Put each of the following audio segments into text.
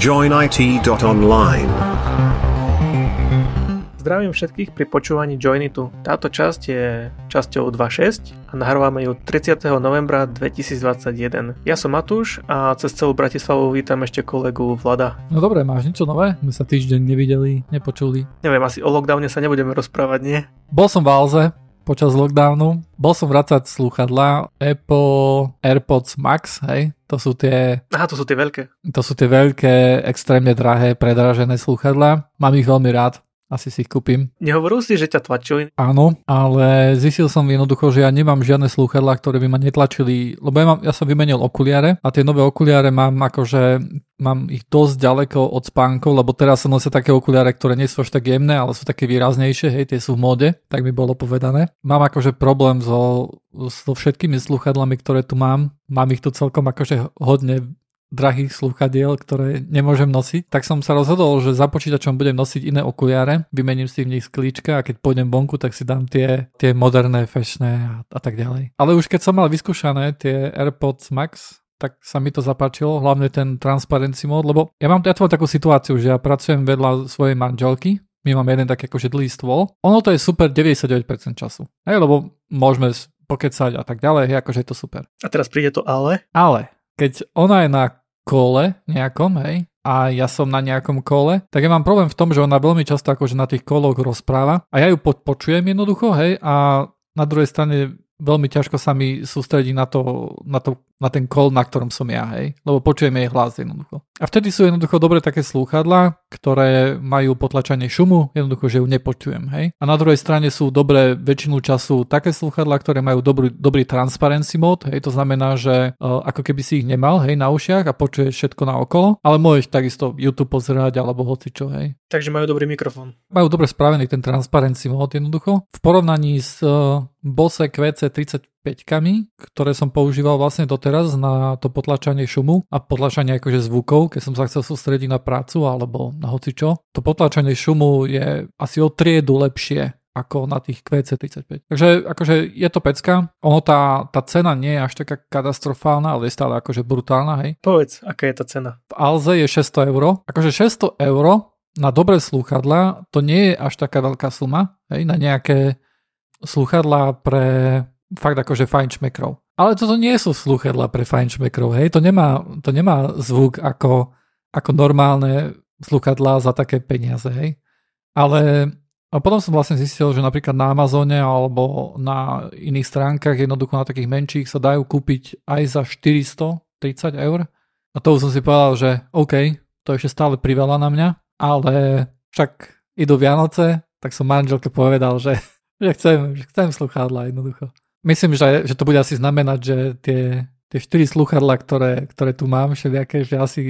joinit.online. Zdravím všetkých pri počúvaní Joinitu. Táto časť je časťou 2.6 a nahrávame ju 30. novembra 2021. Ja som Matúš a cez celú Bratislavu vítam ešte kolegu Vlada. No dobre, máš niečo nové? My sa týždeň nevideli, nepočuli. Neviem, asi o lockdowne sa nebudeme rozprávať, nie? Bol som v Alze počas lockdownu. Bol som vracať slúchadla Apple AirPods Max, hej, to sú tie... Aha, to sú tie veľké. To sú tie veľké, extrémne drahé, predražené slúchadla. Mám ich veľmi rád asi si ich kúpim. Nehovoril si, že ťa tlačili? Áno, ale zistil som jednoducho, že ja nemám žiadne slúchadlá, ktoré by ma netlačili, lebo ja, mám, ja som vymenil okuliare a tie nové okuliare mám akože mám ich dosť ďaleko od spánkov, lebo teraz sa nosia také okuliare, ktoré nie sú až tak jemné, ale sú také výraznejšie, hej, tie sú v móde, tak mi bolo povedané. Mám akože problém so, so všetkými sluchadlami, ktoré tu mám. Mám ich tu celkom akože hodne drahých slúchadiel, ktoré nemôžem nosiť, tak som sa rozhodol, že za počítačom budem nosiť iné okuliare, vymením si v nich sklíčka a keď pôjdem vonku, tak si dám tie, tie moderné, fashné a, a tak ďalej. Ale už keď som mal vyskúšané tie AirPods Max, tak sa mi to zapáčilo, hlavne ten transparency mod, lebo ja mám ja takú situáciu, že ja pracujem vedľa svojej manželky, my máme jeden taký akože dlhý stôl. Ono to je super 99% času. Hej, lebo môžeme pokecať a tak ďalej, hej, akože je to super. A teraz príde to ale? Ale, keď ona je na kole nejakom, hej, a ja som na nejakom kole, tak ja mám problém v tom, že ona veľmi často akože na tých koloch rozpráva. A ja ju počujem jednoducho, hej, a na druhej strane veľmi ťažko sa mi sústrediť na, to, na, to, na ten kol, na ktorom som ja, hej, lebo počujem jej hlas jednoducho. A vtedy sú jednoducho dobre také slúchadlá, ktoré majú potlačanie šumu, jednoducho, že ju nepočujem, hej. A na druhej strane sú dobré väčšinu času také slúchadlá, ktoré majú dobrý, dobrý transparency mod, hej, to znamená, že uh, ako keby si ich nemal, hej, na ušiach a počuješ všetko na okolo, ale môžeš takisto YouTube pozerať alebo hoci čo, hej. Takže majú dobrý mikrofón. Majú dobre spravený ten transparency mod jednoducho. V porovnaní s uh, Bose QC35, ktoré som používal vlastne doteraz na to potlačanie šumu a potlačanie akože zvukov, keď som sa chcel sústrediť na prácu alebo na hocičo. To potlačanie šumu je asi o triedu lepšie ako na tých QC35. Takže akože je to pecka. Ono tá, tá cena nie je až taká katastrofálna, ale je stále akože brutálna, hej. Povedz, aká je tá cena? V Alze je 600 eur. Akože 600 eur na dobré slúchadla to nie je až taká veľká suma, hej, na nejaké sluchadlá pre fakt akože fajnšmekrov. Ale toto nie sú sluchadlá pre fajnšmekrov, hej, to nemá, to nemá zvuk ako, ako normálne sluchadlá za také peniaze, hej. Ale a potom som vlastne zistil, že napríklad na Amazone alebo na iných stránkach, jednoducho na takých menších, sa dajú kúpiť aj za 430 eur. A to už som si povedal, že OK, to ešte stále priveľa na mňa, ale však idú Vianoce, tak som manželke povedal, že že chcem, že chcem sluchadla jednoducho. Myslím, že, že to bude asi znamenať, že tie, tie 4 sluchadla, ktoré, ktoré tu mám, všelijaké, že asi,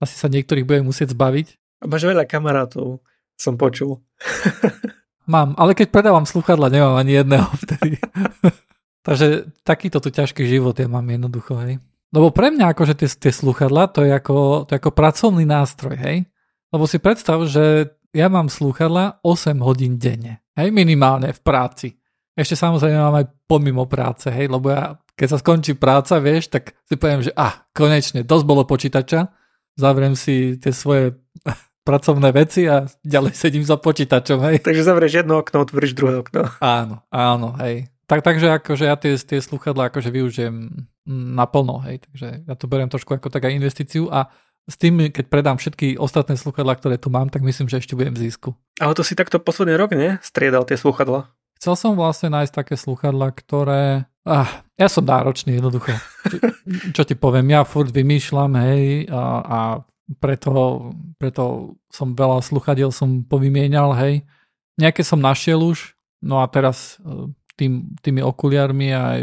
asi sa niektorých budem musieť zbaviť. Máš veľa kamarátov, som počul. mám, ale keď predávam sluchadla, nemám ani jedného vtedy. Takže takýto tu ťažký život ja mám jednoducho, hej. Lebo pre mňa akože tie, tie sluchadla, to je, ako, to je ako pracovný nástroj, hej. Lebo si predstav, že ja mám slúchadla 8 hodín denne. Hej, minimálne v práci. Ešte samozrejme mám aj pomimo práce, hej, lebo ja, keď sa skončí práca, vieš, tak si poviem, že ah, konečne, dosť bolo počítača, zavriem si tie svoje pracovné veci a ďalej sedím za počítačom, hej. Takže zavrieš jedno okno, otvoríš druhé okno. Áno, áno, hej. Tak, takže akože ja tie, tie sluchadla akože využijem naplno, hej, takže ja to beriem trošku ako taká investíciu a s tým, keď predám všetky ostatné sluchadlá, ktoré tu mám, tak myslím, že ešte budem v zisku. Ale to si takto posledný rok, nie? Striedal tie sluchadla. Chcel som vlastne nájsť také sluchadla, ktoré... Ah, ja som náročný jednoducho. Čo, čo ti poviem, ja furt vymýšľam, hej, a, a preto, preto som veľa sluchadiel som povymienial, hej. Nejaké som našiel už, no a teraz e, tým, tými okuliarmi a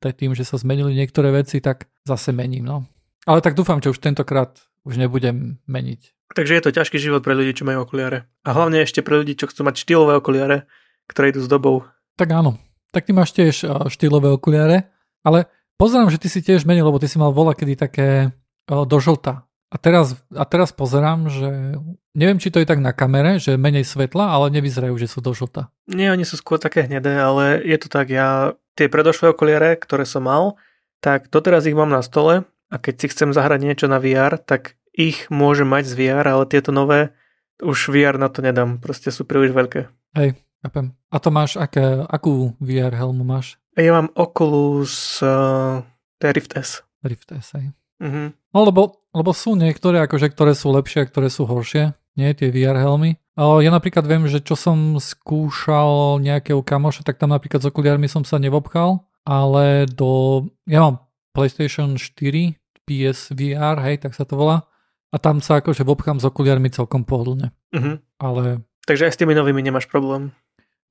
aj tým, že sa zmenili niektoré veci, tak zase mením, no. Ale tak dúfam, že už tentokrát už nebudem meniť. Takže je to ťažký život pre ľudí, čo majú okuliare. A hlavne ešte pre ľudí, čo chcú mať štýlové okuliare, ktoré idú s dobou. Tak áno. Tak ty máš tiež štýlové okuliare, ale pozerám, že ty si tiež menil, lebo ty si mal vola kedy také do žlta. A teraz, a teraz pozerám, že neviem, či to je tak na kamere, že menej svetla, ale nevyzerajú, že sú do žlta. Nie, oni sú skôr také hnedé, ale je to tak, ja tie predošlé okuliare, ktoré som mal, tak doteraz ich mám na stole a keď si chcem zahrať niečo na VR, tak ich môže mať z VR, ale tieto nové už VR na to nedám, proste sú príliš veľké. Hej, chápem. A to máš, aké, akú VR helmu máš? Ja mám Oculus uh, Rift S. Rift S, hej. Uh-huh. No lebo, lebo sú niektoré, akože, ktoré sú lepšie a ktoré sú horšie, nie tie VR helmy. Ja napríklad viem, že čo som skúšal nejakého kamoša, tak tam napríklad s okuliarmi som sa nevobchal, ale do... Ja mám PlayStation 4, PSVR, hej, tak sa to volá. A tam sa akože vobchám s okuliarmi celkom pohodlne. Uh-huh. Ale... Takže aj s tými novými nemáš problém?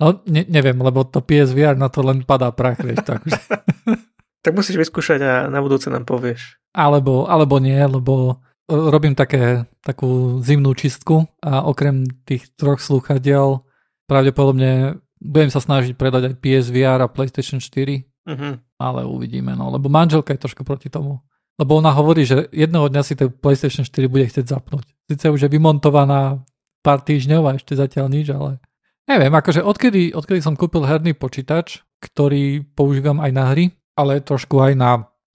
No, ne, neviem, lebo to PSVR na to len padá prach, vieš, tak. tak musíš vyskúšať a na budúce nám povieš. Alebo, alebo nie, lebo robím také, takú zimnú čistku a okrem tých troch slúchadiel pravdepodobne budem sa snažiť predať aj PSVR a PlayStation 4, uh-huh. ale uvidíme, no, lebo manželka je trošku proti tomu. Lebo ona hovorí, že jedného dňa si ten PlayStation 4 bude chcieť zapnúť. Sice už je vymontovaná pár týždňov a ešte zatiaľ nič, ale neviem, akože odkedy, odkedy som kúpil herný počítač, ktorý používam aj na hry, ale trošku aj na,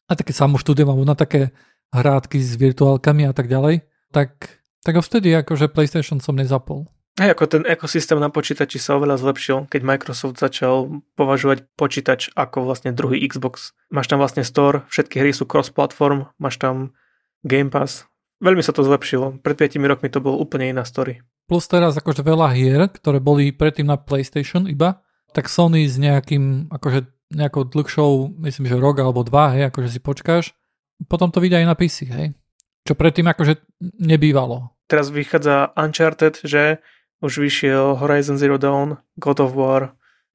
na také samoštúdie, mám na také hrádky s virtuálkami a tak ďalej, tak, tak vtedy akože PlayStation som nezapol. Hej, ako ten ekosystém na počítači sa oveľa zlepšil, keď Microsoft začal považovať počítač ako vlastne druhý Xbox. Máš tam vlastne store, všetky hry sú cross-platform, máš tam Game Pass. Veľmi sa to zlepšilo. Pred 5 rokmi to bolo úplne iná story. Plus teraz akože veľa hier, ktoré boli predtým na PlayStation iba, tak Sony s nejakým, akože nejakou dlhšou, myslím, že rok alebo dva, hej, akože si počkáš, potom to vidia aj na PC, hej. Čo predtým akože nebývalo. Teraz vychádza Uncharted, že už vyšiel Horizon Zero Dawn, God of War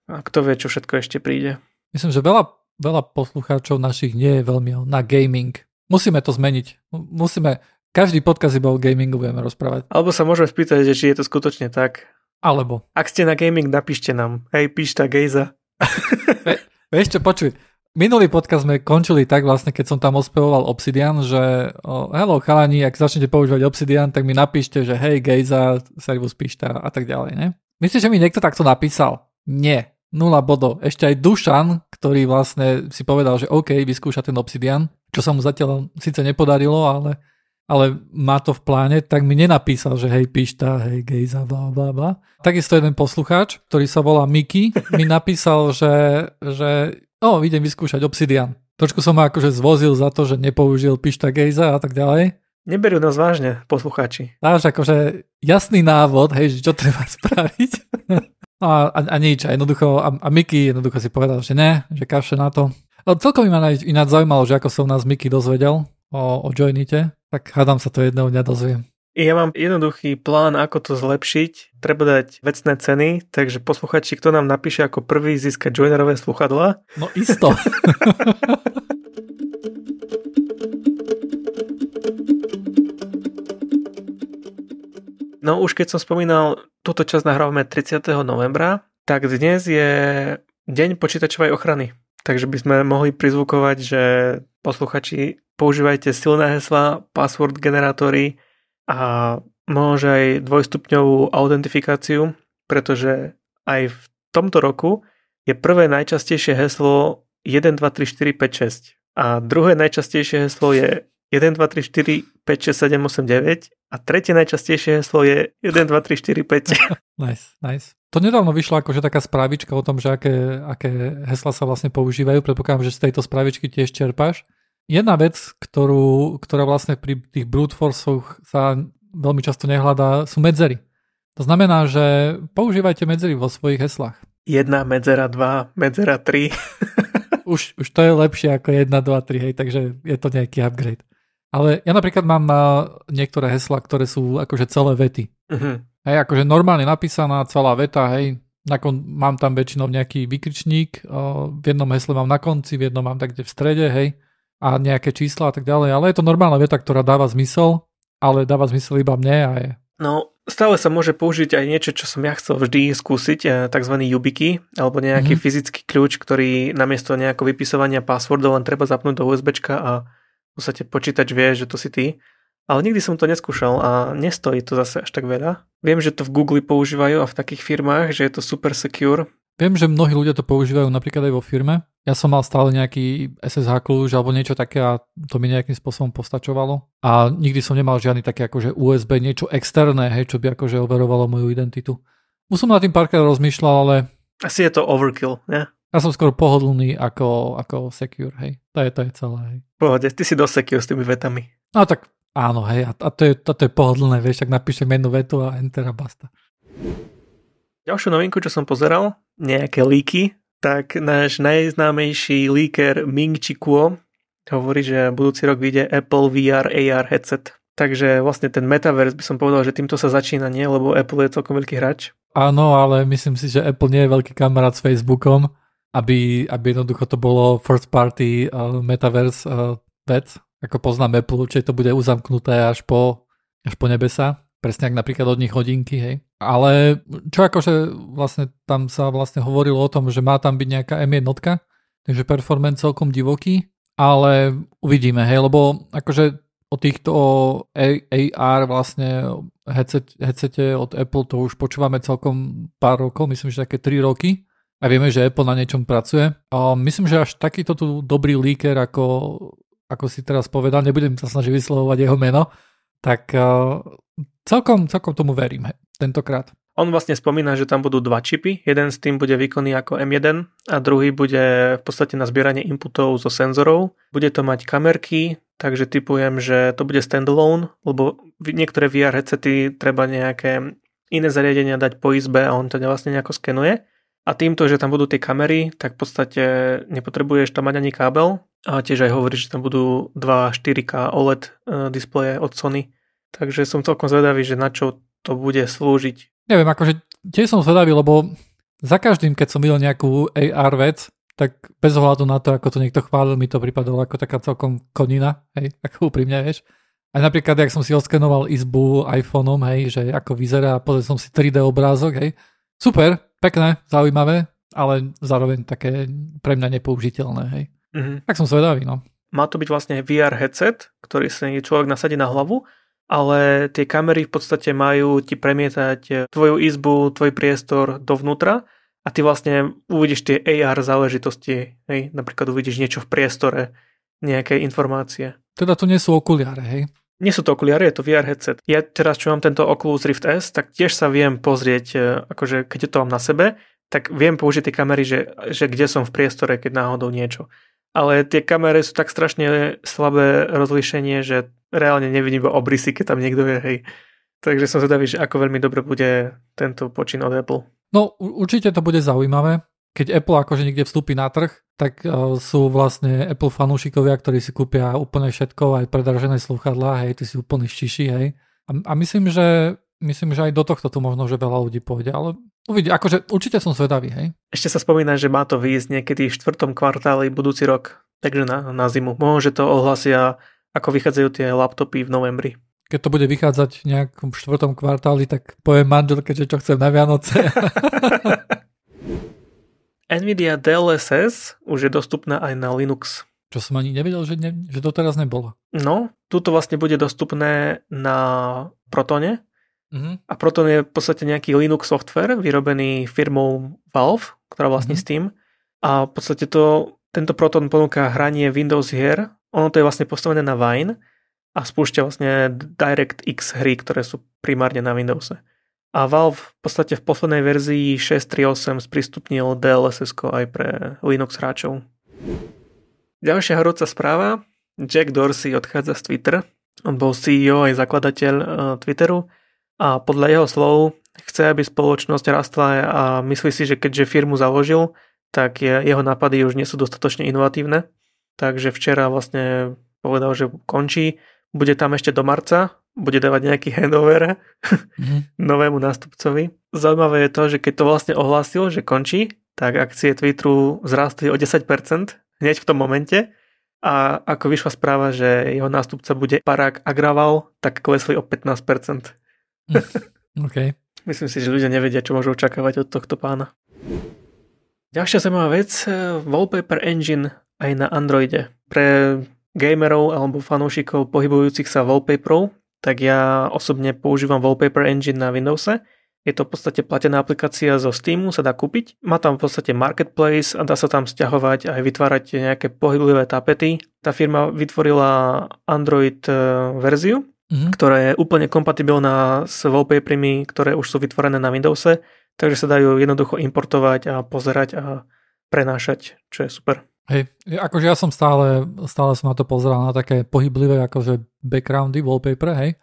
a kto vie, čo všetko ešte príde. Myslím, že veľa, veľa poslucháčov našich nie je veľmi na gaming. Musíme to zmeniť. Musíme, každý podcast iba o gamingu budeme rozprávať. Alebo sa môžeme spýtať, že či je to skutočne tak. Alebo. Ak ste na gaming, napíšte nám. Hej, píšta Gejza. Vieš čo, počuj, Minulý podcast sme končili tak vlastne, keď som tam ospevoval Obsidian, že oh, hello chalani, ak začnete používať Obsidian, tak mi napíšte, že hej Gejza, Servus Pišta a tak ďalej, ne? Myslíš, že mi niekto takto napísal? Nie. Nula bodov. Ešte aj Dušan, ktorý vlastne si povedal, že OK, vyskúša ten Obsidian, čo sa mu zatiaľ síce nepodarilo, ale, ale má to v pláne, tak mi nenapísal, že hej Pišta, hej Gejza, bla bla bla. Takisto jeden poslucháč, ktorý sa volá Miki, mi napísal, že, že no, idem vyskúšať Obsidian. Trošku som ma akože zvozil za to, že nepoužil Pišta Gejza a tak ďalej. Neberú nás vážne, poslucháči. Dáš akože jasný návod, hej, čo treba spraviť. no a, a, a nič, a jednoducho, a, a Miky jednoducho si povedal, že ne, že kaše na to. Ale celkom ma ináč zaujímalo, že ako som nás Miky dozvedel o, o Joinite, tak hádam sa to jedného dňa dozviem. Ja mám jednoduchý plán, ako to zlepšiť. Treba dať vecné ceny, takže posluchači, kto nám napíše ako prvý získať joinerové sluchadla. No isto. no už keď som spomínal, túto časť nahrávame 30. novembra, tak dnes je deň počítačovej ochrany. Takže by sme mohli prizvukovať, že posluchači používajte silné hesla, password generátory, a môže aj dvojstupňovú autentifikáciu, pretože aj v tomto roku je prvé najčastejšie heslo 1, 2, 3, 4, 5, 6 a druhé najčastejšie heslo je 1, 2, 3, 4, 5, 6, 7, 8, 9 a tretie najčastejšie heslo je 1, 2, 3, 4, 5. nice, nice. To nedávno vyšla akože taká správička o tom, že aké, aké hesla sa vlastne používajú. Predpokladám, že z tejto správičky tiež čerpáš. Jedna vec, ktorú, ktorá vlastne pri tých brute forcoch sa veľmi často nehľadá, sú medzery. To znamená, že používajte medzery vo svojich heslách. Jedna medzera, dva, medzera, tri. už, už to je lepšie ako jedna, dva, tri, hej, takže je to nejaký upgrade. Ale ja napríklad mám niektoré hesla, ktoré sú akože celé vety. Uh-huh. Hej, akože normálne napísaná celá veta, hej, nakon, mám tam väčšinou nejaký vykričník, v jednom hesle mám na konci, v jednom mám tak kde v strede, hej, a nejaké čísla a tak ďalej, ale je to normálna veta, ktorá dáva zmysel, ale dáva zmysel iba mne a je. No, stále sa môže použiť aj niečo, čo som ja chcel vždy skúsiť, eh, tzv. YubiKey, alebo nejaký mm-hmm. fyzický kľúč, ktorý namiesto nejakého vypisovania passwordov len treba zapnúť do USBčka a v podstate počítač vie, že to si ty. Ale nikdy som to neskúšal a nestojí to zase až tak veľa. Viem, že to v Google používajú a v takých firmách, že je to super secure. Viem, že mnohí ľudia to používajú napríklad aj vo firme, ja som mal stále nejaký SSH kľúč alebo niečo také a to mi nejakým spôsobom postačovalo. A nikdy som nemal žiadny také akože USB, niečo externé, hej, čo by akože overovalo moju identitu. Už som nad tým párkrát rozmýšľal, ale... Asi je to overkill, ne? Ja som skôr pohodlný ako, ako secure, hej. To je, to je celé, hej. Pohode, ty si dosť secure s tými vetami. No tak áno, hej, a, to, je, to, to je pohodlné, vieš, tak napíšem jednu vetu a enter a basta. Ďalšiu novinku, čo som pozeral, nejaké líky, tak náš najznámejší líker Ming Chi Kuo hovorí, že budúci rok vyjde Apple VR AR headset. Takže vlastne ten metaverse by som povedal, že týmto sa začína, nie? Lebo Apple je celkom veľký hráč. Áno, ale myslím si, že Apple nie je veľký kamarát s Facebookom, aby, aby jednoducho to bolo first party uh, metaverse uh, vec. Ako poznám Apple, určite to bude uzamknuté až po, až po nebesa. Presne ako napríklad od nich hodinky, hej. Ale čo akože vlastne tam sa vlastne hovorilo o tom, že má tam byť nejaká M1, takže performance celkom divoký, ale uvidíme, hej, lebo akože o týchto AR vlastne headset, headsete od Apple to už počúvame celkom pár rokov, myslím, že také 3 roky a vieme, že Apple na niečom pracuje. A myslím, že až takýto tu dobrý líker, ako, ako si teraz povedal, nebudem sa snažiť vyslovovať jeho meno, tak celkom, celkom tomu verím tentokrát. On vlastne spomína, že tam budú dva čipy. Jeden s tým bude výkonný ako M1 a druhý bude v podstate na zbieranie inputov zo senzorov. Bude to mať kamerky, takže typujem, že to bude standalone, lebo niektoré VR headsety treba nejaké iné zariadenia dať po izbe a on to vlastne nejako skenuje. A týmto, že tam budú tie kamery, tak v podstate nepotrebuješ tam mať ani kábel. A tiež aj hovorí, že tam budú dva 4K OLED displeje od Sony Takže som celkom zvedavý, že na čo to bude slúžiť. Neviem, akože tiež som zvedavý, lebo za každým, keď som videl nejakú AR vec, tak bez ohľadu na to, ako to niekto chválil, mi to pripadalo ako taká celkom konina, hej, ako úprimne, vieš. Aj napríklad, jak som si odskenoval izbu iPhoneom, hej, že ako vyzerá, pozrel som si 3D obrázok, hej. Super, pekné, zaujímavé, ale zároveň také pre mňa nepoužiteľné, hej. Mm-hmm. Tak som zvedavý, no. Má to byť vlastne VR headset, ktorý si človek nasadí na hlavu ale tie kamery v podstate majú ti premietať tvoju izbu, tvoj priestor dovnútra a ty vlastne uvidíš tie AR záležitosti, hej, napríklad uvidíš niečo v priestore, nejaké informácie. Teda to nie sú okuliare, hej? Nie sú to okuliare, je to VR headset. Ja teraz, čo mám tento Oculus Rift S, tak tiež sa viem pozrieť, e, akože keď to mám na sebe, tak viem použiť tie kamery, že, že kde som v priestore, keď náhodou niečo ale tie kamery sú tak strašne slabé rozlíšenie, že reálne nevidím iba obrysy, keď tam niekto je, hej. Takže som zvedavý, že ako veľmi dobre bude tento počin od Apple. No určite to bude zaujímavé. Keď Apple akože niekde vstúpi na trh, tak uh, sú vlastne Apple fanúšikovia, ktorí si kúpia úplne všetko, aj predražené sluchadlá, hej, ty si úplne štíši, hej. A, a myslím, že myslím, že aj do tohto tu možno, že veľa ľudí pôjde, ale uvidí, akože určite som zvedavý, hej. Ešte sa spomína, že má to výjsť niekedy v štvrtom kvartáli budúci rok, takže na, na zimu. Možno, že to ohlasia, ako vychádzajú tie laptopy v novembri. Keď to bude vychádzať v nejakom štvrtom kvartáli, tak poviem manželke, že čo chcem na Vianoce. Nvidia DLSS už je dostupná aj na Linux. Čo som ani nevedel, že, ne, že doteraz nebolo. No, tuto vlastne bude dostupné na Protone, Mm-hmm. A Proton je v podstate nejaký Linux software vyrobený firmou Valve, ktorá vlastní mm-hmm. Steam. A v podstate to, tento Proton ponúka hranie Windows hier. Ono to je vlastne postavené na Wine a spúšťa vlastne DirectX hry, ktoré sú primárne na Windowse. A Valve v podstate v poslednej verzii 6.3.8 sprístupnil DLSS aj pre Linux hráčov. Ďalšia horúca správa. Jack Dorsey odchádza z Twitter. On bol CEO aj zakladateľ uh, Twitteru a podľa jeho slov chce, aby spoločnosť rastla a myslí si, že keďže firmu založil, tak jeho nápady už nie sú dostatočne inovatívne. Takže včera vlastne povedal, že končí, bude tam ešte do marca, bude dávať nejaký handover mm-hmm. novému nástupcovi. Zaujímavé je to, že keď to vlastne ohlásil, že končí, tak akcie Twitteru vzrástli o 10% hneď v tom momente a ako vyšla správa, že jeho nástupca bude Parag Agraval, tak klesli o 15%. OK. Myslím si, že ľudia nevedia, čo môžu očakávať od tohto pána. Ďalšia zaujímavá vec, eh, Wallpaper Engine aj na Androide. Pre gamerov alebo fanúšikov pohybujúcich sa wallpaperov, tak ja osobne používam Wallpaper Engine na Windowse Je to v podstate platená aplikácia zo Steamu, sa dá kúpiť. Má tam v podstate marketplace a dá sa tam stiahovať aj vytvárať nejaké pohyblivé tapety. Tá firma vytvorila Android e, verziu, mm-hmm. ktorá je úplne kompatibilná s wallpapermi, ktoré už sú vytvorené na Windowse, takže sa dajú jednoducho importovať a pozerať a prenášať, čo je super. Hej, akože ja som stále, stále som na to pozeral na také pohyblivé akože backgroundy, wallpaper, hej. E,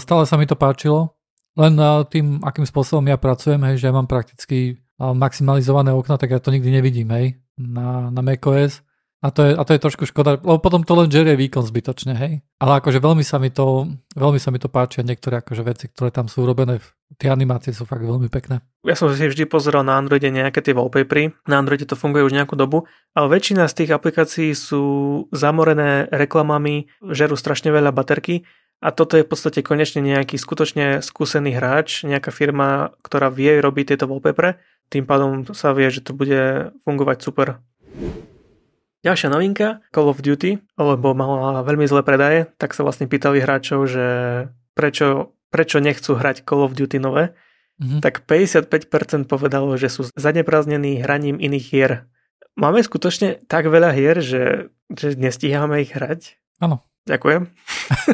stále sa mi to páčilo, len tým, akým spôsobom ja pracujem, hej, že ja mám prakticky maximalizované okna, tak ja to nikdy nevidím, hej, na, na macOS. A to, je, a to je trošku škoda, lebo potom to len žerie výkon zbytočne, hej. Ale akože veľmi sa mi to, veľmi sa mi to páčia niektoré akože veci, ktoré tam sú urobené, tie animácie sú fakt veľmi pekné. Ja som si vždy pozeral na Androide nejaké tie wallpapery, na Androide to funguje už nejakú dobu, ale väčšina z tých aplikácií sú zamorené reklamami, žerú strašne veľa baterky a toto je v podstate konečne nejaký skutočne skúsený hráč, nejaká firma, ktorá vie robiť tieto wallpaper, tým pádom sa vie, že to bude fungovať super. Ďalšia novinka, Call of Duty, lebo mala veľmi zlé predaje, tak sa vlastne pýtali hráčov, že prečo, prečo nechcú hrať Call of Duty nové, mm-hmm. tak 55% povedalo, že sú zanepráznení hraním iných hier. Máme skutočne tak veľa hier, že, že nestíhame ich hrať? Áno. Ďakujem.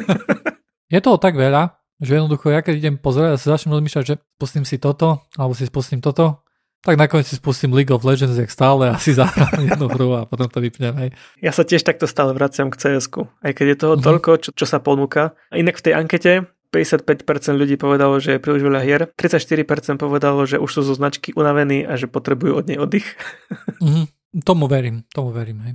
Je toho tak veľa, že jednoducho ja keď idem pozerať a sa začnem rozmýšľať, že spustím si toto, alebo si spustím toto, tak nakoniec si spustím League of Legends, jak stále a si zahrám jednu hru a potom to vypnem. Hej. Ja sa tiež takto stále vraciam k cs aj keď je toho mm-hmm. toľko, čo, čo sa ponúka. Inak v tej ankete 55% ľudí povedalo, že je príliš veľa hier, 34% povedalo, že už sú zo značky unavení a že potrebujú od nej oddych. Mm-hmm. Tomu verím, tomu verím. Hej.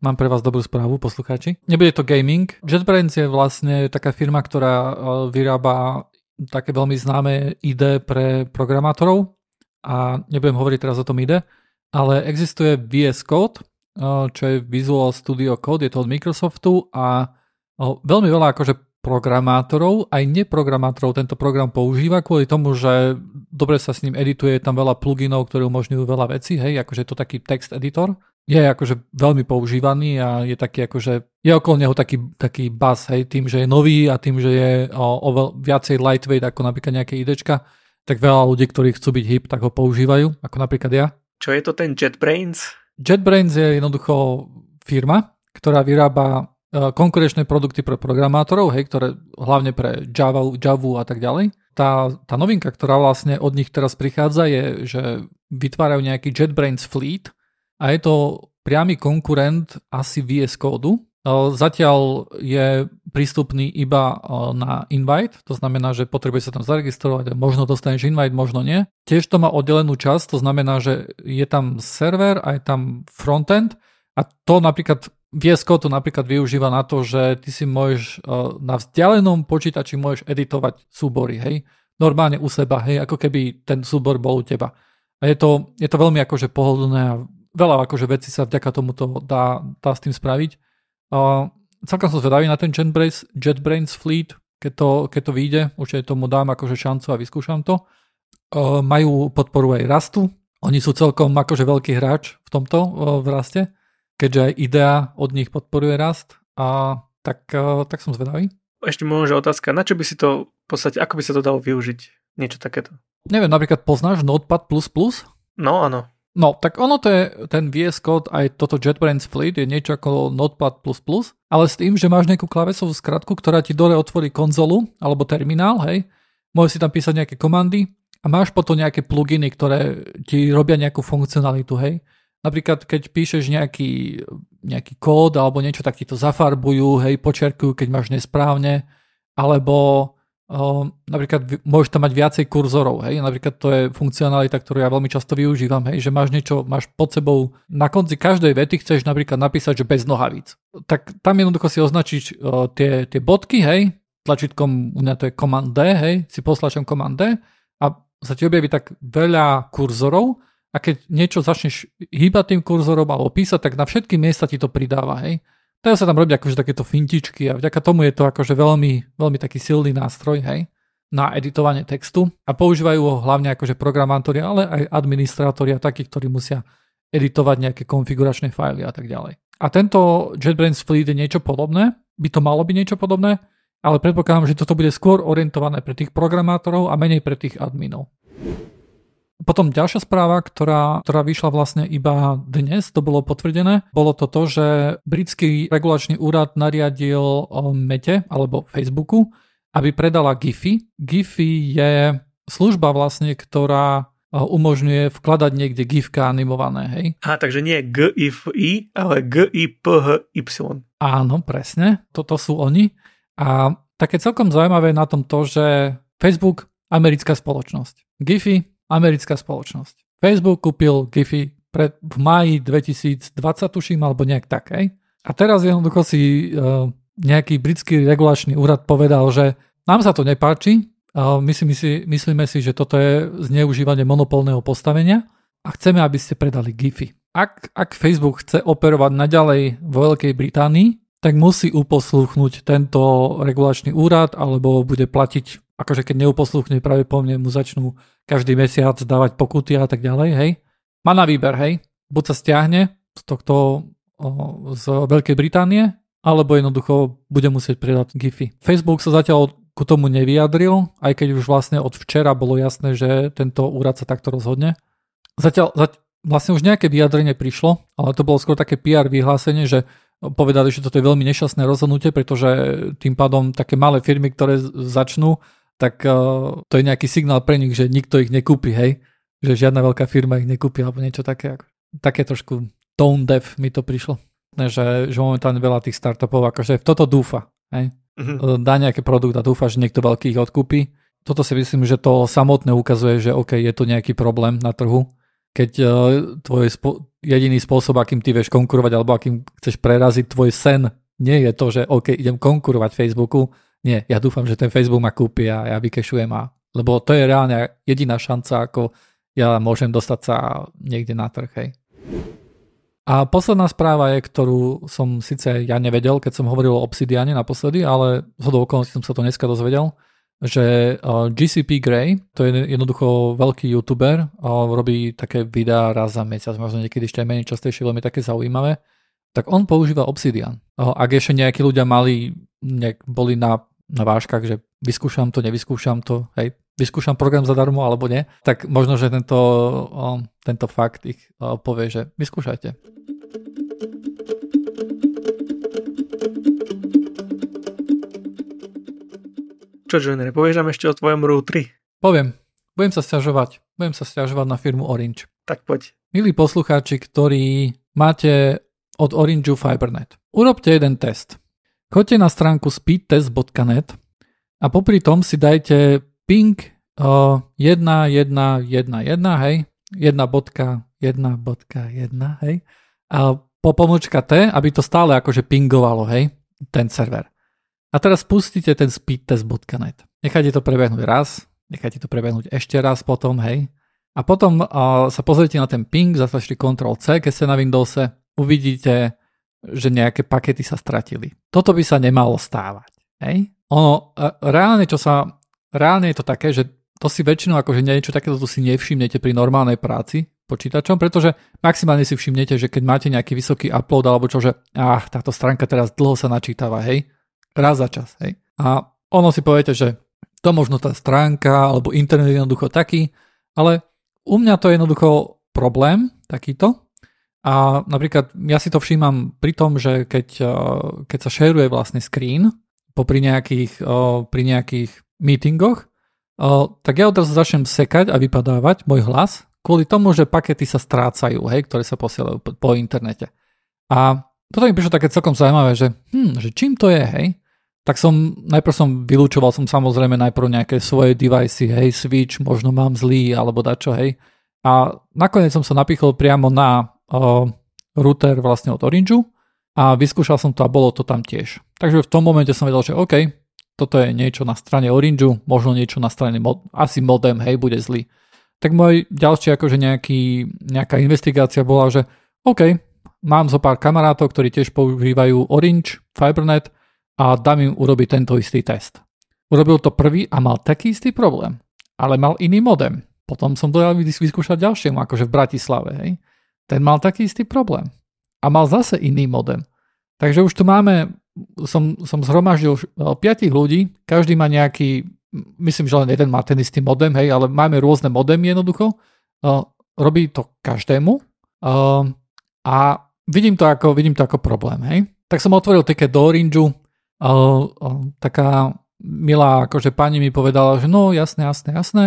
Mám pre vás dobrú správu, poslucháči. Nebude to gaming. JetBrains je vlastne taká firma, ktorá e, vyrába také veľmi známe ID pre programátorov a nebudem hovoriť teraz o tom ID, ale existuje VS Code, e, čo je Visual Studio Code, je to od Microsoftu a e, veľmi veľa akože programátorov, aj neprogramátorov tento program používa kvôli tomu, že dobre sa s ním edituje, je tam veľa pluginov, ktoré umožňujú veľa vecí, hej, akože je to taký text editor je akože veľmi používaný a je taký akože, je okolo neho taký, taký buzz, hej, tým, že je nový a tým, že je o, o viacej lightweight ako napríklad nejaké idečka, tak veľa ľudí, ktorí chcú byť hip, tak ho používajú, ako napríklad ja. Čo je to ten JetBrains? JetBrains je jednoducho firma, ktorá vyrába konkurenčné produkty pre programátorov, hej, ktoré hlavne pre Java, Java a tak ďalej. Tá, tá novinka, ktorá vlastne od nich teraz prichádza, je, že vytvárajú nejaký JetBrains Fleet, a je to priamy konkurent asi VS Code. Zatiaľ je prístupný iba na invite, to znamená, že potrebuje sa tam zaregistrovať a možno dostaneš invite, možno nie. Tiež to má oddelenú časť, to znamená, že je tam server a je tam frontend a to napríklad VS Code to napríklad využíva na to, že ty si môžeš na vzdialenom počítači môžeš editovať súbory, hej, normálne u seba, hej, ako keby ten súbor bol u teba. A je to, je to veľmi akože pohodlné a veľa akože veci sa vďaka tomuto dá, dá s tým spraviť. Uh, celkom som zvedavý na ten JetBrains, JetBrains Fleet, keď to, keď to vyjde, určite tomu dám akože šancu a vyskúšam to. Uh, majú podporu aj rastu, oni sú celkom akože veľký hráč v tomto uh, v raste, keďže aj IDEA od nich podporuje rast a tak, uh, tak som zvedavý. Ešte možno otázka, na čo by si to v podstate, ako by sa to dalo využiť? Niečo takéto. Neviem, napríklad poznáš Notepad++? No, áno. No, tak ono to je, ten VS Code, aj toto JetBrains Fleet je niečo ako Notepad++, ale s tým, že máš nejakú klavesovú skratku, ktorá ti dole otvorí konzolu alebo terminál, hej, môžeš si tam písať nejaké komandy a máš potom nejaké pluginy, ktoré ti robia nejakú funkcionalitu, hej. Napríklad, keď píšeš nejaký, nejaký kód alebo niečo, tak ti to zafarbujú, hej, počerkujú, keď máš nesprávne, alebo Uh, napríklad môžeš tam mať viacej kurzorov, hej, napríklad to je funkcionalita, ktorú ja veľmi často využívam, hej, že máš niečo, máš pod sebou, na konci každej vety chceš napríklad napísať, že bez nohavíc. Tak tam jednoducho si označiť uh, tie, tie bodky, hej, tlačítkom, u mňa to je Command D, hej, si poslačam Command D a sa ti objaví tak veľa kurzorov a keď niečo začneš hýbať tým kurzorom alebo písať, tak na všetky miesta ti to pridáva, hej. Dajú sa tam robiť akože takéto fintičky a vďaka tomu je to akože veľmi, veľmi taký silný nástroj, hej, na editovanie textu a používajú ho hlavne akože programátori, ale aj administrátori a takí, ktorí musia editovať nejaké konfiguračné fajly a tak ďalej. A tento JetBrains Fleet je niečo podobné, by to malo byť niečo podobné, ale predpokladám, že toto bude skôr orientované pre tých programátorov a menej pre tých adminov. Potom ďalšia správa, ktorá, ktorá vyšla vlastne iba dnes, to bolo potvrdené, bolo to to, že britský regulačný úrad nariadil Mete alebo Facebooku, aby predala Giphy. Giphy je služba vlastne, ktorá umožňuje vkladať niekde gifka animované, hej. A takže nie GIFI, ale GIPHY. Áno, presne, toto sú oni. A také celkom zaujímavé na tom to, že Facebook, americká spoločnosť. Giphy, americká spoločnosť. Facebook kúpil Giphy pred, v máji 2020, tuším, alebo nejak tak. A teraz jednoducho si uh, nejaký britský regulačný úrad povedal, že nám sa to nepáči, Myslím si, myslíme si, že toto je zneužívanie monopolného postavenia a chceme, aby ste predali GIFy. Ak, ak Facebook chce operovať naďalej vo Veľkej Británii, tak musí uposluchnúť tento regulačný úrad alebo bude platiť, akože keď neuposluchne pravdepodobne mu začnú každý mesiac dávať pokuty a tak ďalej, hej. Má na výber, hej. Buď sa stiahne z tohto z Veľkej Británie, alebo jednoducho bude musieť predať GIFy. Facebook sa zatiaľ ku tomu nevyjadril, aj keď už vlastne od včera bolo jasné, že tento úrad sa takto rozhodne. Zatiaľ, zatiaľ vlastne už nejaké vyjadrenie prišlo, ale to bolo skôr také PR vyhlásenie, že povedali, že toto je veľmi nešťastné rozhodnutie, pretože tým pádom také malé firmy, ktoré začnú, tak uh, to je nejaký signál pre nich, že nikto ich nekúpi, hej? Že žiadna veľká firma ich nekúpi alebo niečo také. Také trošku tone deaf mi to prišlo. Že, že momentálne veľa tých startupov akože v toto dúfa. Hej? uh-huh. dá nejaký produkt a dúfa, že niekto veľký ich odkúpi. Toto si myslím, že to samotné ukazuje, že OK, je to nejaký problém na trhu. Keď uh, tvoj spo- jediný spôsob, akým ty vieš konkurovať alebo akým chceš preraziť tvoj sen, nie je to, že OK, idem konkurovať Facebooku. Nie, ja dúfam, že ten Facebook ma kúpi a ja vykešujem a lebo to je reálne jediná šanca, ako ja môžem dostať sa niekde na trh. Hej. A posledná správa je, ktorú som síce ja nevedel, keď som hovoril o Obsidiane naposledy, ale z okolností som sa to dneska dozvedel, že GCP Grey, to je jednoducho veľký youtuber, robí také videá raz za mesiac, možno niekedy ešte aj menej častejšie, veľmi také zaujímavé, tak on používa Obsidian. Ak ešte nejakí ľudia mali, nejak boli na, na váškach, že vyskúšam to, nevyskúšam to, hej, vyskúšam program zadarmo alebo nie, tak možno, že tento, tento fakt ich povie, že vyskúšajte. Čo, Joiner, povieš nám ešte o tvojom routeri? Poviem. Budem sa stiažovať. Budem sa stiažovať na firmu Orange. Tak poď. Milí poslucháči, ktorí máte od Orangeu Fibernet. Urobte jeden test. Choďte na stránku speedtest.net a popri tom si dajte ping uh, 1.1.1.1, hej, 1.1.1, hej, a po pomočka T, aby to stále akože pingovalo, hej, ten server. A teraz spustíte ten speedtest.net. Nechajte to prebehnúť raz, nechajte to prebehnúť ešte raz potom, hej. A potom uh, sa pozrite na ten ping, zatlačte Ctrl-C, keď ste na Windowse, uvidíte, že nejaké pakety sa stratili. Toto by sa nemalo stávať, hej. Ono, uh, reálne, čo sa, reálne je to také, že to si väčšinou akože niečo takéto si nevšimnete pri normálnej práci počítačom, pretože maximálne si všimnete, že keď máte nejaký vysoký upload alebo čo, že ah, táto stránka teraz dlho sa načítava, hej, raz za čas. Hej. A ono si poviete, že to možno tá stránka alebo internet je jednoducho taký, ale u mňa to je jednoducho problém takýto. A napríklad ja si to všímam pri tom, že keď, eh, keď sa šeruje vlastne screen popri nejakých, eh, pri nejakých meetingoch, eh, tak ja odrazu začnem sekať a vypadávať môj hlas kvôli tomu, že pakety sa strácajú, hej, ktoré sa posielajú po, internete. A toto mi prišlo také celkom zaujímavé, že, hm, že čím to je, hej? tak som, najprv som vylúčoval som samozrejme najprv nejaké svoje device, hej, switch, možno mám zlý, alebo dačo, hej. A nakoniec som sa napichol priamo na router vlastne od Orangeu a vyskúšal som to a bolo to tam tiež. Takže v tom momente som vedel, že OK, toto je niečo na strane Orangeu, možno niečo na strane, mod, asi modem, hej, bude zlý. Tak môj ďalší akože nejaký, nejaká investigácia bola, že OK, mám zo pár kamarátov, ktorí tiež používajú Orange, Fibernet, a dám im urobiť tento istý test. Urobil to prvý a mal taký istý problém, ale mal iný modem. Potom som to dal vyskúšať ďalšiemu, akože v Bratislave. Hej. Ten mal taký istý problém a mal zase iný modem. Takže už tu máme som, som zhromaždil 5 ľudí, každý má nejaký, myslím, že len jeden má ten istý modem, hej, ale máme rôzne modemy jednoducho. Robí to každému a vidím to ako, vidím to ako problém, hej. Tak som otvoril ticket do Orange, taká milá akože pani mi povedala, že no jasné, jasné, jasné,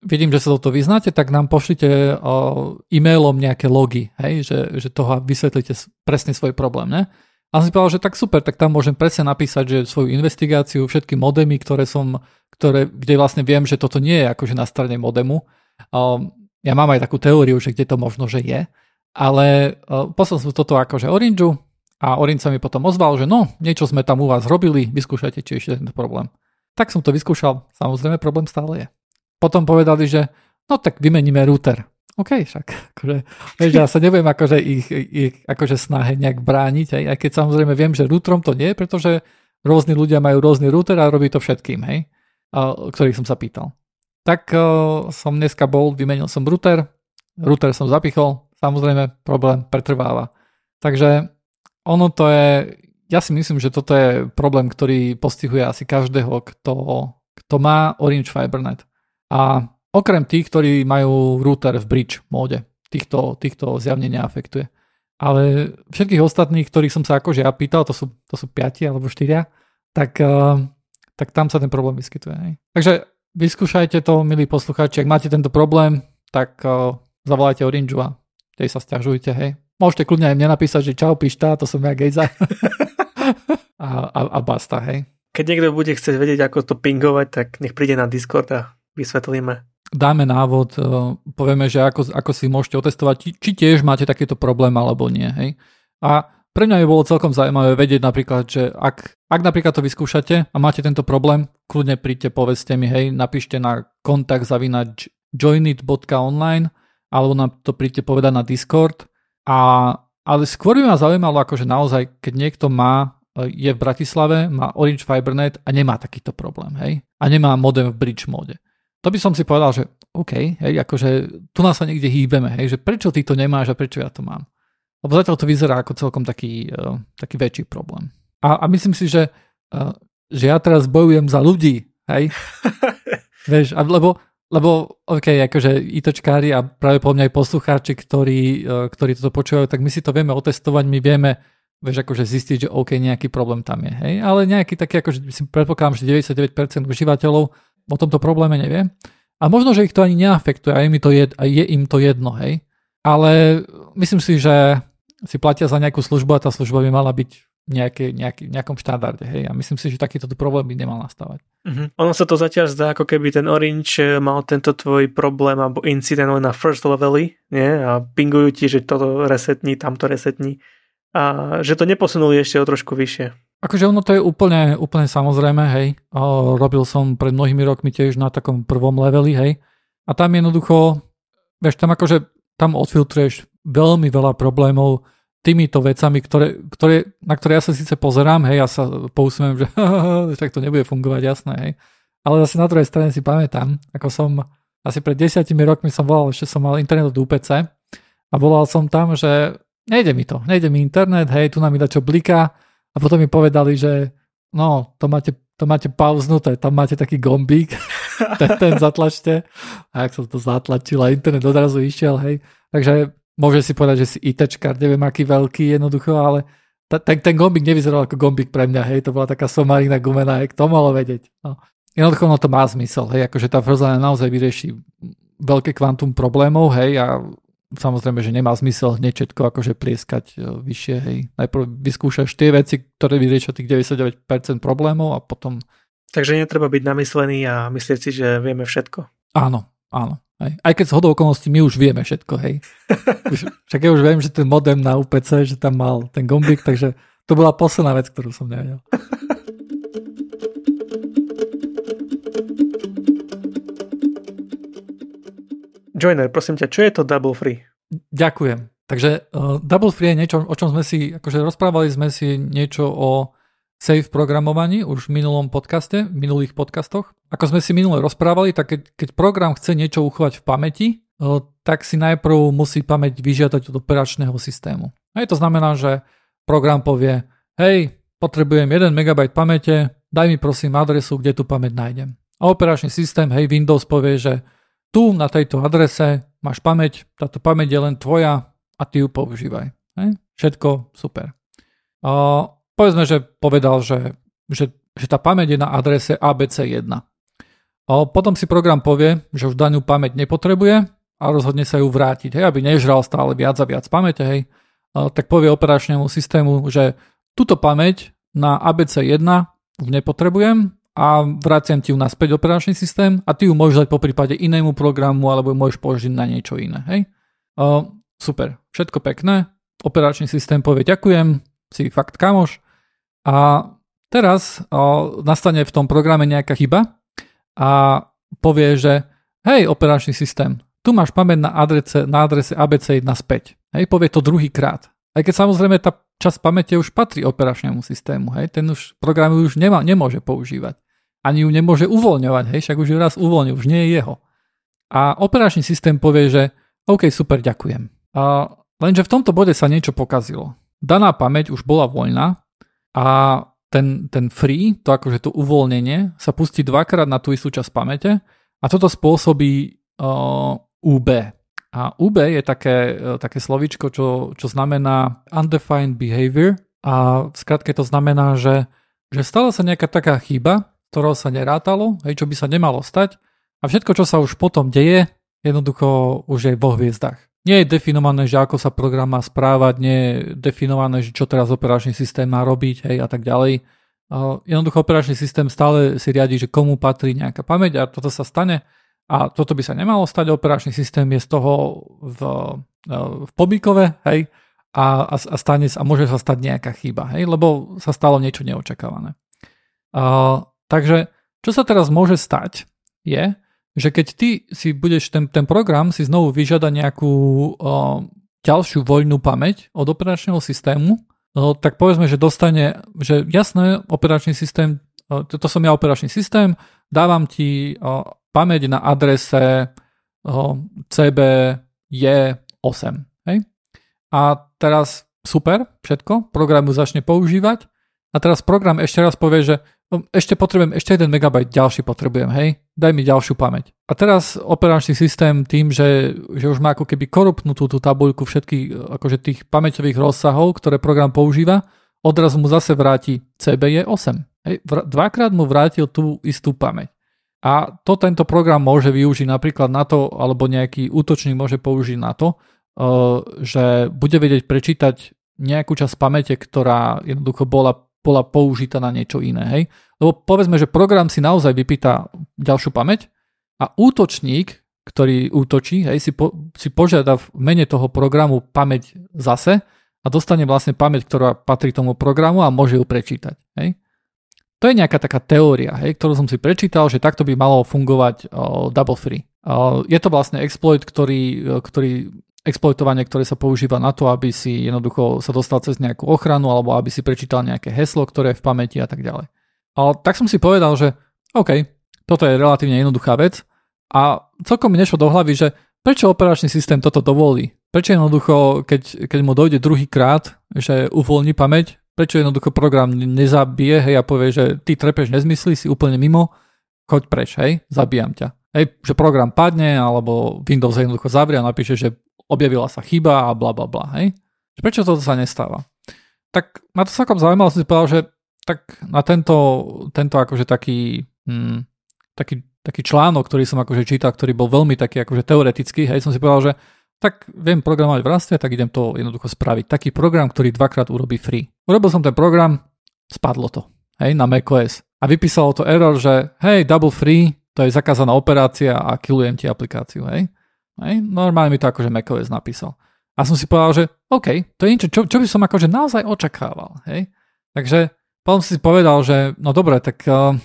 vidím, že sa toto vyznáte, tak nám pošlite e-mailom nejaké logy, hej, že, že toho vysvetlíte presne svoj problém, ne? A som si povedal, že tak super, tak tam môžem presne napísať, že svoju investigáciu, všetky modemy, ktoré som, ktoré, kde vlastne viem, že toto nie je akože na strane modemu. Ja mám aj takú teóriu, že kde to možno, že je, ale poslal som toto akože Orangeu a Orange sa mi potom ozval, že no, niečo sme tam u vás robili, vyskúšajte, či ešte ten problém. Tak som to vyskúšal, samozrejme problém stále je potom povedali, že no tak vymeníme router. OK, však, akože, vieš, ja sa neviem akože ich, ich akože snahe nejak brániť, hej, aj keď samozrejme viem, že routerom to nie, pretože rôzni ľudia majú rôzny router a robí to všetkým, hej, ktorých som sa pýtal. Tak som dneska bol, vymenil som router, router som zapichol, samozrejme problém pretrváva. Takže ono to je, ja si myslím, že toto je problém, ktorý postihuje asi každého, kto, kto má Orange Fibernet. A okrem tých, ktorí majú router v bridge móde, týchto, týchto zjavne neafektuje. Ale všetkých ostatných, ktorých som sa akože ja pýtal, to sú, to sú piati alebo štyria, tak, uh, tak tam sa ten problém vyskytuje. Hej. Takže vyskúšajte to, milí poslucháči, ak máte tento problém, tak uh, zavolajte Orange a tej sa stiažujte, hej. Môžete kľudne aj mne napísať, že čau, pišta, to som ja Gejza. a, a, a basta, hej. Keď niekto bude chcieť vedieť, ako to pingovať, tak nech príde na Discord a vysvetlíme. Dáme návod, e, povieme, že ako, ako si môžete otestovať, či, tiež máte takýto problém alebo nie. Hej? A pre mňa by bolo celkom zaujímavé vedieť napríklad, že ak, ak napríklad to vyskúšate a máte tento problém, kľudne príďte, povedzte mi, hej, napíšte na kontakt zavinač joinit.online alebo nám to príďte povedať na Discord. A, ale skôr by ma zaujímalo, akože naozaj, keď niekto má, e, je v Bratislave, má Orange Fibernet a nemá takýto problém, hej? A nemá modem v bridge mode to by som si povedal, že OK, hej, akože tu nás sa niekde hýbeme, hej, že prečo ty to nemáš a prečo ja to mám. Lebo zatiaľ to vyzerá ako celkom taký, uh, taký väčší problém. A, a myslím si, že, uh, že ja teraz bojujem za ľudí, hej. Vieš, a, lebo, lebo OK, akože ITčkári a práve po mňa aj poslucháči, ktorí, uh, ktorí toto počúvajú, tak my si to vieme otestovať, my vieme vieš, akože zistiť, že OK, nejaký problém tam je, hej. Ale nejaký taký, akože si predpokladám, že 99% užívateľov o tomto probléme nevie. A možno, že ich to ani neafektuje a je, to jed, a je im to jedno, hej. Ale myslím si, že si platia za nejakú službu a tá služba by mala byť nejaké, nejaký, nejakom štandarde. Hej? A myslím si, že takýto problém by nemal nastávať. Uh-huh. Ono sa to zatiaľ zdá, ako keby ten Orange mal tento tvoj problém alebo incident na first leveli nie? a pingujú ti, že toto resetní, tamto resetní a že to neposunuli ešte o trošku vyššie. Akože ono to je úplne, úplne samozrejme, hej. O, robil som pred mnohými rokmi tiež na takom prvom leveli, hej. A tam jednoducho, vieš, tam akože, tam odfiltruješ veľmi veľa problémov týmito vecami, ktoré, ktoré, na ktoré ja sa síce pozerám, hej, ja sa pousmiem, že tak to nebude fungovať, jasné, hej. Ale zase na druhej strane si pamätám, ako som asi pred desiatimi rokmi som volal, ešte som mal internet od UPC a volal som tam, že nejde mi to, nejde mi internet, hej, tu nám mi čo bliká, a potom mi povedali, že no, to máte, to máte pauznuté, tam máte taký gombík, ten, ten zatlačte. A ak som to zatlačil a internet odrazu išiel, hej. Takže môže si povedať, že si ITčkar, neviem aký veľký jednoducho, ale ten, ten gombík nevyzeral ako gombík pre mňa, hej, to bola taká somarina gumená, hej, kto mohol vedieť. No. Jednoducho ono to má zmysel, hej, akože tá frozlena naozaj vyrieši veľké kvantum problémov, hej, a samozrejme, že nemá zmysel hneď všetko akože plieskať e, vyššie, hej. Najprv vyskúšaš tie veci, ktoré vyriešia tých 99% problémov a potom... Takže netreba byť namyslený a myslieť si, že vieme všetko. Áno, áno. Hej. Aj keď z hodou okolností my už vieme všetko, hej. Už, však ja už viem, že ten modem na UPC, že tam mal ten gombík, takže to bola posledná vec, ktorú som nevedel. Joiner, prosím ťa, čo je to Double Free? Ďakujem. Takže uh, Double Free je niečo, o čom sme si, akože rozprávali sme si niečo o safe programovaní už v minulom podcaste, v minulých podcastoch. Ako sme si minule rozprávali, tak keď, keď program chce niečo uchovať v pamäti, uh, tak si najprv musí pamäť vyžiadať od operačného systému. Hej, to znamená, že program povie, hej, potrebujem 1 MB pamäte, daj mi prosím adresu, kde tu pamäť nájdem. A operačný systém, hej, Windows povie, že tu na tejto adrese máš pamäť, táto pamäť je len tvoja a ty ju používaj. Hej? Všetko super. A povedzme, že povedal, že, že, že tá pamäť je na adrese ABC1. A potom si program povie, že už danú pamäť nepotrebuje a rozhodne sa ju vrátiť, hej, aby nežral stále viac a viac pamäte, hej. A tak povie operačnému systému, že túto pamäť na ABC1 nepotrebujem a vraciam ti ju naspäť operačný systém a ty ju môžeš dať po prípade inému programu alebo ju môžeš použiť na niečo iné. Hej? Uh, super, všetko pekné. Operačný systém povie ďakujem, si fakt kamoš. A teraz uh, nastane v tom programe nejaká chyba a povie, že hej, operačný systém, tu máš pamäť na adrese, na adrese ABC1 naspäť. Hej, povie to druhý krát. Aj keď samozrejme tá časť pamäte už patrí operačnému systému, hej, ten už program už nemá, nemôže používať ani ju nemôže uvoľňovať, hej, však už ju raz uvoľnil, už nie je jeho. A operačný systém povie, že OK, super, ďakujem. A lenže v tomto bode sa niečo pokazilo. Daná pamäť už bola voľná a ten, ten free, to akože to uvoľnenie, sa pustí dvakrát na tú istú časť pamäte a toto spôsobí uh, UB. A UB je také, uh, také slovičko, čo, čo znamená undefined behavior a v skratke to znamená, že, že stala sa nejaká taká chyba, ktorého sa nerátalo, hej, čo by sa nemalo stať a všetko, čo sa už potom deje, jednoducho už je vo hviezdach. Nie je definované, že ako sa program má správať, nie je definované, že čo teraz operačný systém má robiť hej, a tak ďalej. Jednoducho operačný systém stále si riadi, že komu patrí nejaká pamäť a toto sa stane a toto by sa nemalo stať. Operačný systém je z toho v, v pobíkove hej, a, a, stane, a môže sa stať nejaká chyba, hej, lebo sa stalo niečo neočakávané. A, Takže čo sa teraz môže stať je, že keď ty si budeš ten, ten program si znovu vyžiada nejakú o, ďalšiu voľnú pamäť od operačného systému, o, tak povedzme, že dostane, že jasné, operačný systém, o, toto som ja operačný systém, dávam ti o, pamäť na adrese o, CBJ8. Hej? A teraz super, všetko, program ju začne používať a teraz program ešte raz povie, že ešte potrebujem, ešte 1 MB ďalší potrebujem, hej, daj mi ďalšiu pamäť. A teraz operačný systém tým, že, že už má ako keby korupnutú tú tabuľku všetkých akože tých pamäťových rozsahov, ktoré program používa, odrazu mu zase vráti CBE8. Hej, dvakrát mu vrátil tú istú pamäť. A to tento program môže využiť napríklad na to, alebo nejaký útočník môže použiť na to, uh, že bude vedieť prečítať nejakú časť pamäte, ktorá jednoducho bola bola použitá na niečo iné. Hej? Lebo povedzme, že program si naozaj vypýta ďalšiu pamäť a útočník, ktorý útočí, hej, si, po, si požiada v mene toho programu pamäť zase a dostane vlastne pamäť, ktorá patrí tomu programu a môže ju prečítať. Hej? To je nejaká taká teória, hej, ktorú som si prečítal, že takto by malo fungovať o, double free. O, je to vlastne exploit, ktorý, ktorý exploitovanie, ktoré sa používa na to, aby si jednoducho sa dostal cez nejakú ochranu alebo aby si prečítal nejaké heslo, ktoré je v pamäti a tak ďalej. Ale tak som si povedal, že OK, toto je relatívne jednoduchá vec a celkom mi nešlo do hlavy, že prečo operačný systém toto dovolí? Prečo jednoducho, keď, keď mu dojde druhý krát, že uvoľní pamäť, prečo jednoducho program nezabije, hej, a povie, že ty trepeš nezmysly, si úplne mimo, choď preč, hej, zabijam ťa. Hej, že program padne, alebo Windows jednoducho zavrie a napíše, že objavila sa chyba a bla bla bla, hej? Prečo toto sa nestáva? Tak ma to celkom zaujímalo, som si povedal, že tak na tento, tento akože taký, hm, taký, taký článok, ktorý som akože čítal, ktorý bol veľmi taký akože teoretický, hej, som si povedal, že tak viem programovať v Raste, tak idem to jednoducho spraviť. Taký program, ktorý dvakrát urobí free. Urobil som ten program, spadlo to, hej, na macOS. A vypísalo to error, že hej, double free, to je zakázaná operácia a killujem ti aplikáciu, hej. Hej? Normálne mi to akože macOS napísal. A som si povedal, že OK, to je niečo, čo, čo by som akože naozaj očakával. Hej? Takže potom si povedal, že no dobre, tak uh,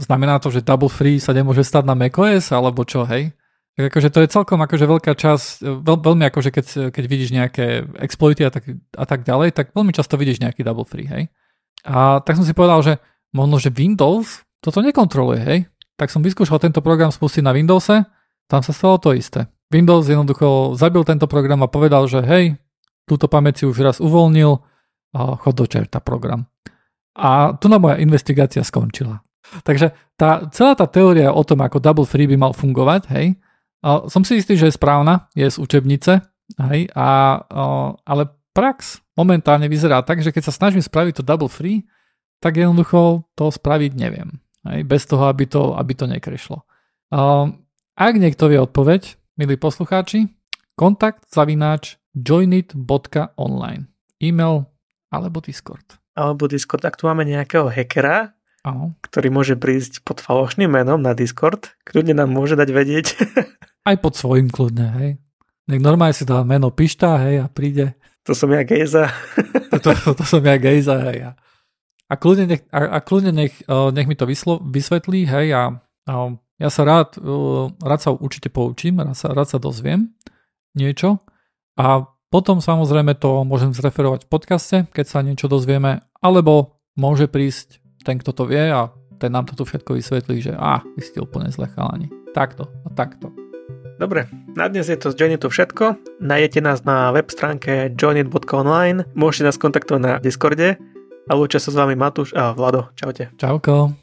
znamená to, že double free sa nemôže stať na macOS, alebo čo, hej? Tak akože to je celkom akože veľká časť, veľ, veľmi akože keď, keď vidíš nejaké exploity a tak, a tak ďalej, tak veľmi často vidíš nejaký double free, hej? A tak som si povedal, že možno, že Windows toto nekontroluje, hej? Tak som vyskúšal tento program spustiť na Windowse, tam sa stalo to isté. Windows jednoducho zabil tento program a povedal, že hej, túto pamäť si už raz uvoľnil a chod do čerta program. A tu na moja investigácia skončila. Takže tá, celá tá teória o tom, ako double free by mal fungovať, hej, som si istý, že je správna, je z učebnice, hej, a, ale prax momentálne vyzerá tak, že keď sa snažím spraviť to double free, tak jednoducho to spraviť neviem. Hej, bez toho, aby to, aby to nekrešlo. Ak niekto vie odpoveď, milí poslucháči, kontakt zavináč joinit.online e-mail alebo Discord. Alebo Discord. Ak tu máme nejakého hackera, ktorý môže prísť pod falošným menom na Discord, kľudne nám môže dať vedieť. Aj pod svojím kľudne, hej. Nech normálne si dá meno Pišta, hej, a príde. To som ja Gejza. to, to, to som ja Gejza, hej. A kľudne nech, a, a kľudne nech, nech mi to vyslo, vysvetlí, hej, a, a ja sa rád, rád sa určite poučím, rád sa, rád sa dozviem niečo a potom samozrejme to môžem zreferovať v podcaste, keď sa niečo dozvieme, alebo môže prísť ten, kto to vie a ten nám toto všetko vysvetlí, že a, vy ste úplne zle chalani. Takto a takto. Dobre, na dnes je to z Joinitu všetko. Nájdete nás na web stránke joinit.online, môžete nás kontaktovať na Discorde a lúčia sa s vami Matúš a Vlado. Čaute. Čauko.